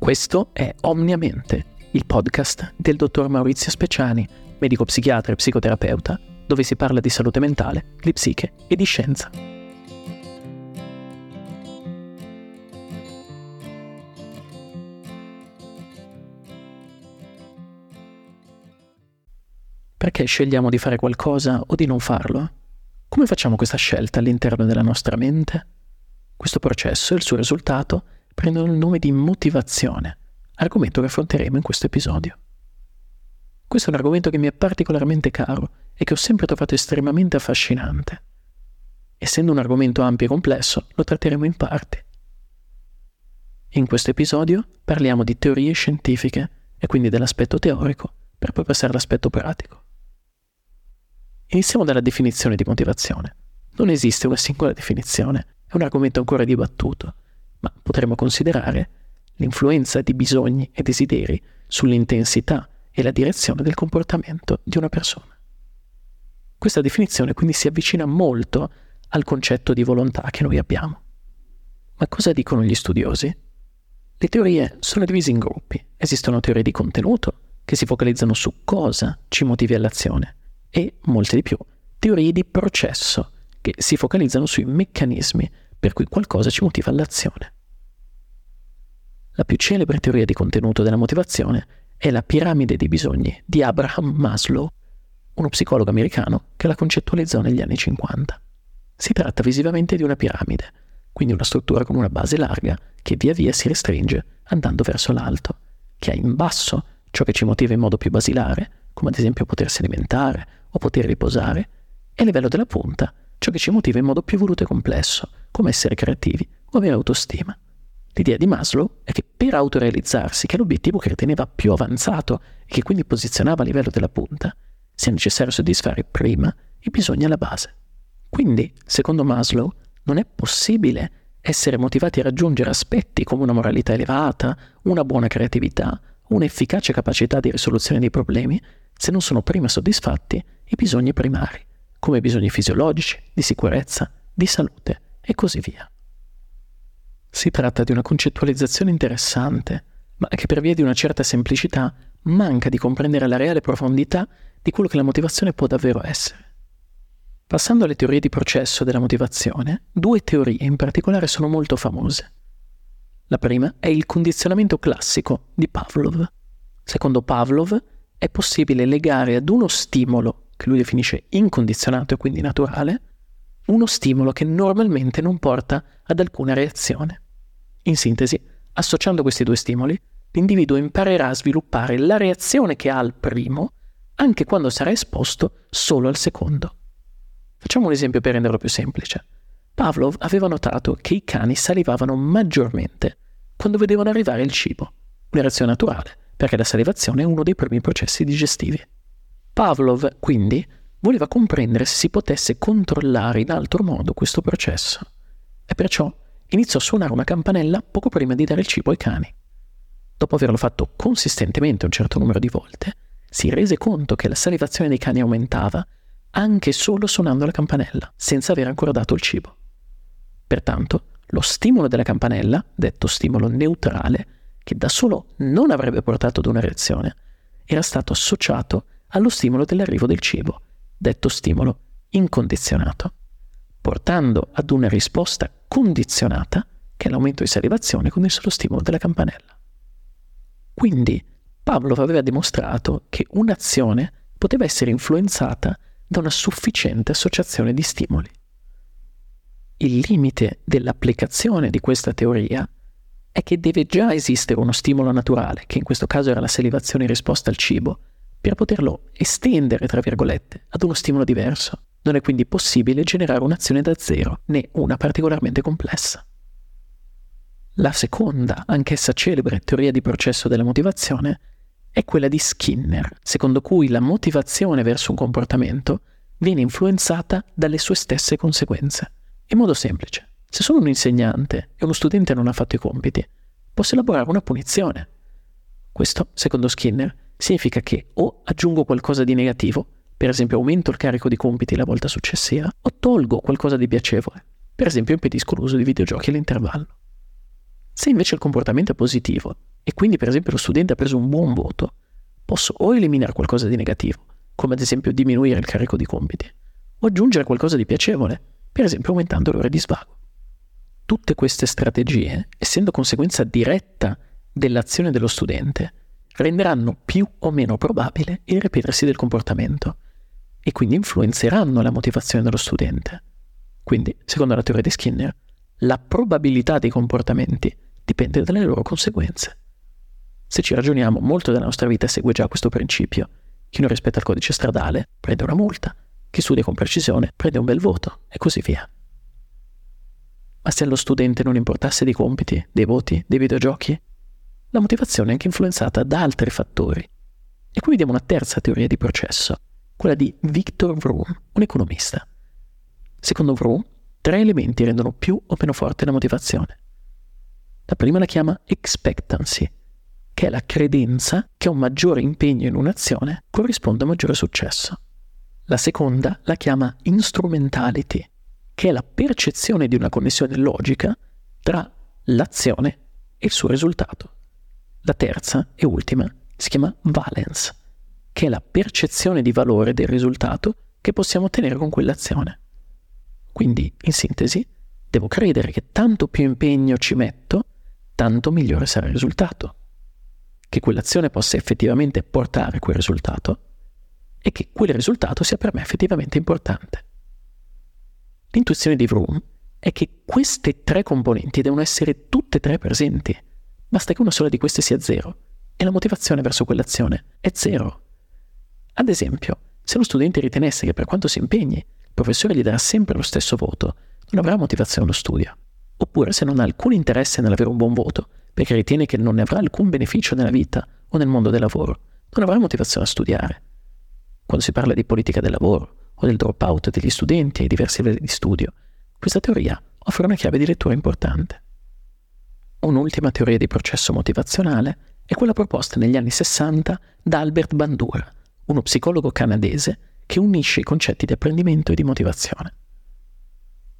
Questo è Omniamente, il podcast del dottor Maurizio Speciani, medico psichiatra e psicoterapeuta, dove si parla di salute mentale, di psiche e di scienza. Perché scegliamo di fare qualcosa o di non farlo? Come facciamo questa scelta all'interno della nostra mente? Questo processo e il suo risultato prendono il nome di motivazione, argomento che affronteremo in questo episodio. Questo è un argomento che mi è particolarmente caro e che ho sempre trovato estremamente affascinante. Essendo un argomento ampio e complesso, lo tratteremo in parti. In questo episodio parliamo di teorie scientifiche e quindi dell'aspetto teorico per poi passare all'aspetto pratico. Iniziamo dalla definizione di motivazione. Non esiste una singola definizione, è un argomento ancora dibattuto potremmo considerare l'influenza di bisogni e desideri sull'intensità e la direzione del comportamento di una persona. Questa definizione quindi si avvicina molto al concetto di volontà che noi abbiamo. Ma cosa dicono gli studiosi? Le teorie sono divise in gruppi. Esistono teorie di contenuto, che si focalizzano su cosa ci motivi all'azione, e, molte di più, teorie di processo, che si focalizzano sui meccanismi per cui qualcosa ci motiva all'azione. La più celebre teoria di contenuto della motivazione è la piramide dei bisogni di Abraham Maslow, uno psicologo americano che la concettualizzò negli anni 50. Si tratta visivamente di una piramide, quindi una struttura con una base larga che via via si restringe andando verso l'alto, che ha in basso ciò che ci motiva in modo più basilare, come ad esempio potersi alimentare o poter riposare, e a livello della punta ciò che ci motiva in modo più voluto e complesso, come essere creativi o avere autostima. L'idea di Maslow è che per autorealizzarsi, che è l'obiettivo che riteneva più avanzato e che quindi posizionava a livello della punta, sia necessario soddisfare prima i bisogni alla base. Quindi, secondo Maslow, non è possibile essere motivati a raggiungere aspetti come una moralità elevata, una buona creatività, un'efficace capacità di risoluzione dei problemi, se non sono prima soddisfatti i bisogni primari come bisogni fisiologici, di sicurezza, di salute e così via. Si tratta di una concettualizzazione interessante, ma che per via di una certa semplicità manca di comprendere la reale profondità di quello che la motivazione può davvero essere. Passando alle teorie di processo della motivazione, due teorie in particolare sono molto famose. La prima è il condizionamento classico di Pavlov. Secondo Pavlov è possibile legare ad uno stimolo che lui definisce incondizionato e quindi naturale, uno stimolo che normalmente non porta ad alcuna reazione. In sintesi, associando questi due stimoli, l'individuo imparerà a sviluppare la reazione che ha al primo, anche quando sarà esposto solo al secondo. Facciamo un esempio per renderlo più semplice. Pavlov aveva notato che i cani salivavano maggiormente quando vedevano arrivare il cibo, una reazione naturale, perché la salivazione è uno dei primi processi digestivi. Pavlov, quindi, voleva comprendere se si potesse controllare in altro modo questo processo e perciò iniziò a suonare una campanella poco prima di dare il cibo ai cani. Dopo averlo fatto consistentemente un certo numero di volte, si rese conto che la salivazione dei cani aumentava anche solo suonando la campanella, senza aver ancora dato il cibo. Pertanto, lo stimolo della campanella, detto stimolo neutrale, che da solo non avrebbe portato ad una reazione, era stato associato allo stimolo dell'arrivo del cibo, detto stimolo incondizionato, portando ad una risposta condizionata che è l'aumento di salivazione con il solo stimolo della campanella. Quindi Pavlov aveva dimostrato che un'azione poteva essere influenzata da una sufficiente associazione di stimoli. Il limite dell'applicazione di questa teoria è che deve già esistere uno stimolo naturale, che in questo caso era la salivazione in risposta al cibo, per poterlo estendere, tra virgolette, ad uno stimolo diverso. Non è quindi possibile generare un'azione da zero, né una particolarmente complessa. La seconda, anch'essa celebre, teoria di processo della motivazione è quella di Skinner, secondo cui la motivazione verso un comportamento viene influenzata dalle sue stesse conseguenze. In modo semplice, se sono un insegnante e uno studente non ha fatto i compiti, posso elaborare una punizione. Questo, secondo Skinner, significa che o aggiungo qualcosa di negativo, per esempio aumento il carico di compiti la volta successiva, o tolgo qualcosa di piacevole, per esempio impedisco l'uso di videogiochi all'intervallo. Se invece il comportamento è positivo e quindi per esempio lo studente ha preso un buon voto, posso o eliminare qualcosa di negativo, come ad esempio diminuire il carico di compiti, o aggiungere qualcosa di piacevole, per esempio aumentando l'ora di svago. Tutte queste strategie, essendo conseguenza diretta dell'azione dello studente, renderanno più o meno probabile il ripetersi del comportamento e quindi influenzeranno la motivazione dello studente. Quindi, secondo la teoria di Skinner, la probabilità dei comportamenti dipende dalle loro conseguenze. Se ci ragioniamo, molto della nostra vita segue già questo principio. Chi non rispetta il codice stradale prende una multa, chi studia con precisione prende un bel voto e così via. Ma se allo studente non importasse dei compiti, dei voti, dei videogiochi, la motivazione è anche influenzata da altri fattori. E qui vediamo una terza teoria di processo, quella di Victor Vroom, un economista. Secondo Vroom, tre elementi rendono più o meno forte la motivazione. La prima la chiama expectancy, che è la credenza che un maggiore impegno in un'azione corrisponde a maggiore successo. La seconda la chiama instrumentality, che è la percezione di una connessione logica tra l'azione e il suo risultato. La terza e ultima si chiama valence, che è la percezione di valore del risultato che possiamo ottenere con quell'azione. Quindi, in sintesi, devo credere che tanto più impegno ci metto, tanto migliore sarà il risultato. Che quell'azione possa effettivamente portare quel risultato e che quel risultato sia per me effettivamente importante. L'intuizione di Vroom è che queste tre componenti devono essere tutte e tre presenti. Basta che una sola di queste sia zero e la motivazione verso quell'azione è zero. Ad esempio, se lo studente ritenesse che per quanto si impegni, il professore gli darà sempre lo stesso voto, non avrà motivazione allo studio. Oppure se non ha alcun interesse nell'avere un buon voto, perché ritiene che non ne avrà alcun beneficio nella vita o nel mondo del lavoro, non avrà motivazione a studiare. Quando si parla di politica del lavoro, o del dropout degli studenti ai diversi livelli di studio, questa teoria offre una chiave di lettura importante. Un'ultima teoria di processo motivazionale è quella proposta negli anni 60 da Albert Bandura, uno psicologo canadese che unisce i concetti di apprendimento e di motivazione.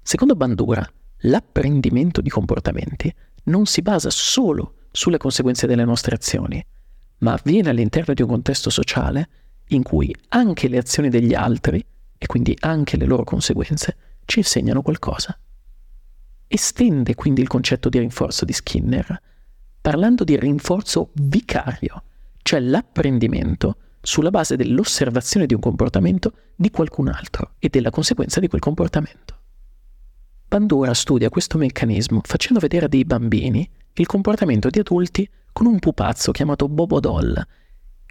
Secondo Bandura, l'apprendimento di comportamenti non si basa solo sulle conseguenze delle nostre azioni, ma avviene all'interno di un contesto sociale in cui anche le azioni degli altri e quindi anche le loro conseguenze ci insegnano qualcosa. Estende quindi il concetto di rinforzo di Skinner, parlando di rinforzo vicario, cioè l'apprendimento sulla base dell'osservazione di un comportamento di qualcun altro e della conseguenza di quel comportamento. Bandura studia questo meccanismo facendo vedere a dei bambini il comportamento di adulti con un pupazzo chiamato Bobodoll,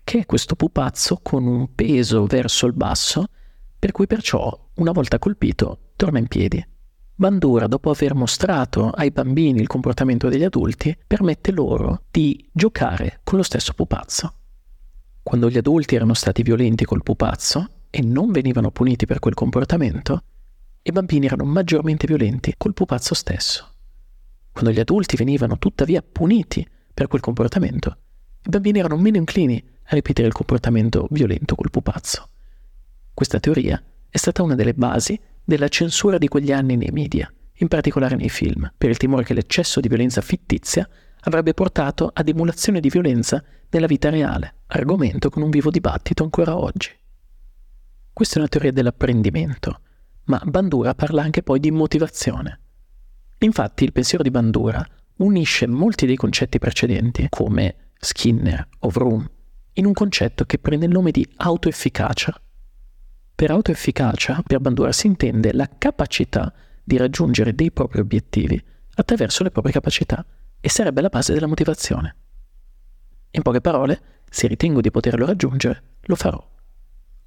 che è questo pupazzo con un peso verso il basso per cui perciò, una volta colpito, torna in piedi. Bandura, dopo aver mostrato ai bambini il comportamento degli adulti, permette loro di giocare con lo stesso pupazzo. Quando gli adulti erano stati violenti col pupazzo e non venivano puniti per quel comportamento, i bambini erano maggiormente violenti col pupazzo stesso. Quando gli adulti venivano tuttavia puniti per quel comportamento, i bambini erano meno inclini a ripetere il comportamento violento col pupazzo. Questa teoria è stata una delle basi della censura di quegli anni nei media, in particolare nei film, per il timore che l'eccesso di violenza fittizia avrebbe portato ad emulazione di violenza nella vita reale, argomento con un vivo dibattito ancora oggi. Questa è una teoria dell'apprendimento, ma Bandura parla anche poi di motivazione. Infatti il pensiero di Bandura unisce molti dei concetti precedenti, come Skinner o Vroom, in un concetto che prende il nome di autoefficacia per autoefficacia, per Bandura si intende la capacità di raggiungere dei propri obiettivi attraverso le proprie capacità e sarebbe la base della motivazione. In poche parole, se ritengo di poterlo raggiungere, lo farò.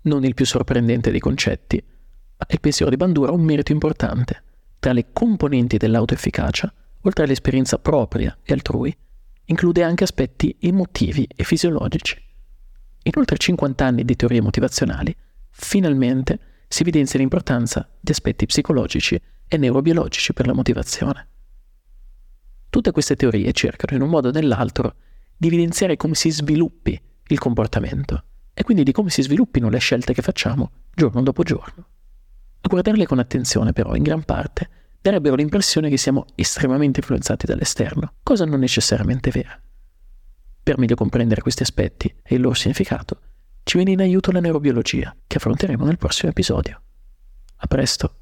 Non il più sorprendente dei concetti, ma il pensiero di Bandura ha un merito importante. Tra le componenti dell'autoefficacia, oltre all'esperienza propria e altrui, include anche aspetti emotivi e fisiologici. In oltre 50 anni di teorie motivazionali, finalmente si evidenzia l'importanza di aspetti psicologici e neurobiologici per la motivazione. Tutte queste teorie cercano in un modo o nell'altro di evidenziare come si sviluppi il comportamento e quindi di come si sviluppino le scelte che facciamo giorno dopo giorno. A guardarle con attenzione però in gran parte darebbero l'impressione che siamo estremamente influenzati dall'esterno, cosa non necessariamente vera. Per meglio comprendere questi aspetti e il loro significato, ci viene in aiuto la neurobiologia, che affronteremo nel prossimo episodio. A presto!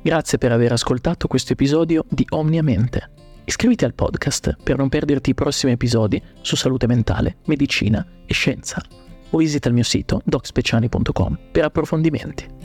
Grazie per aver ascoltato questo episodio di Omniamente. Iscriviti al podcast per non perderti i prossimi episodi su salute mentale, medicina e scienza o visita il mio sito docspeciani.com per approfondimenti.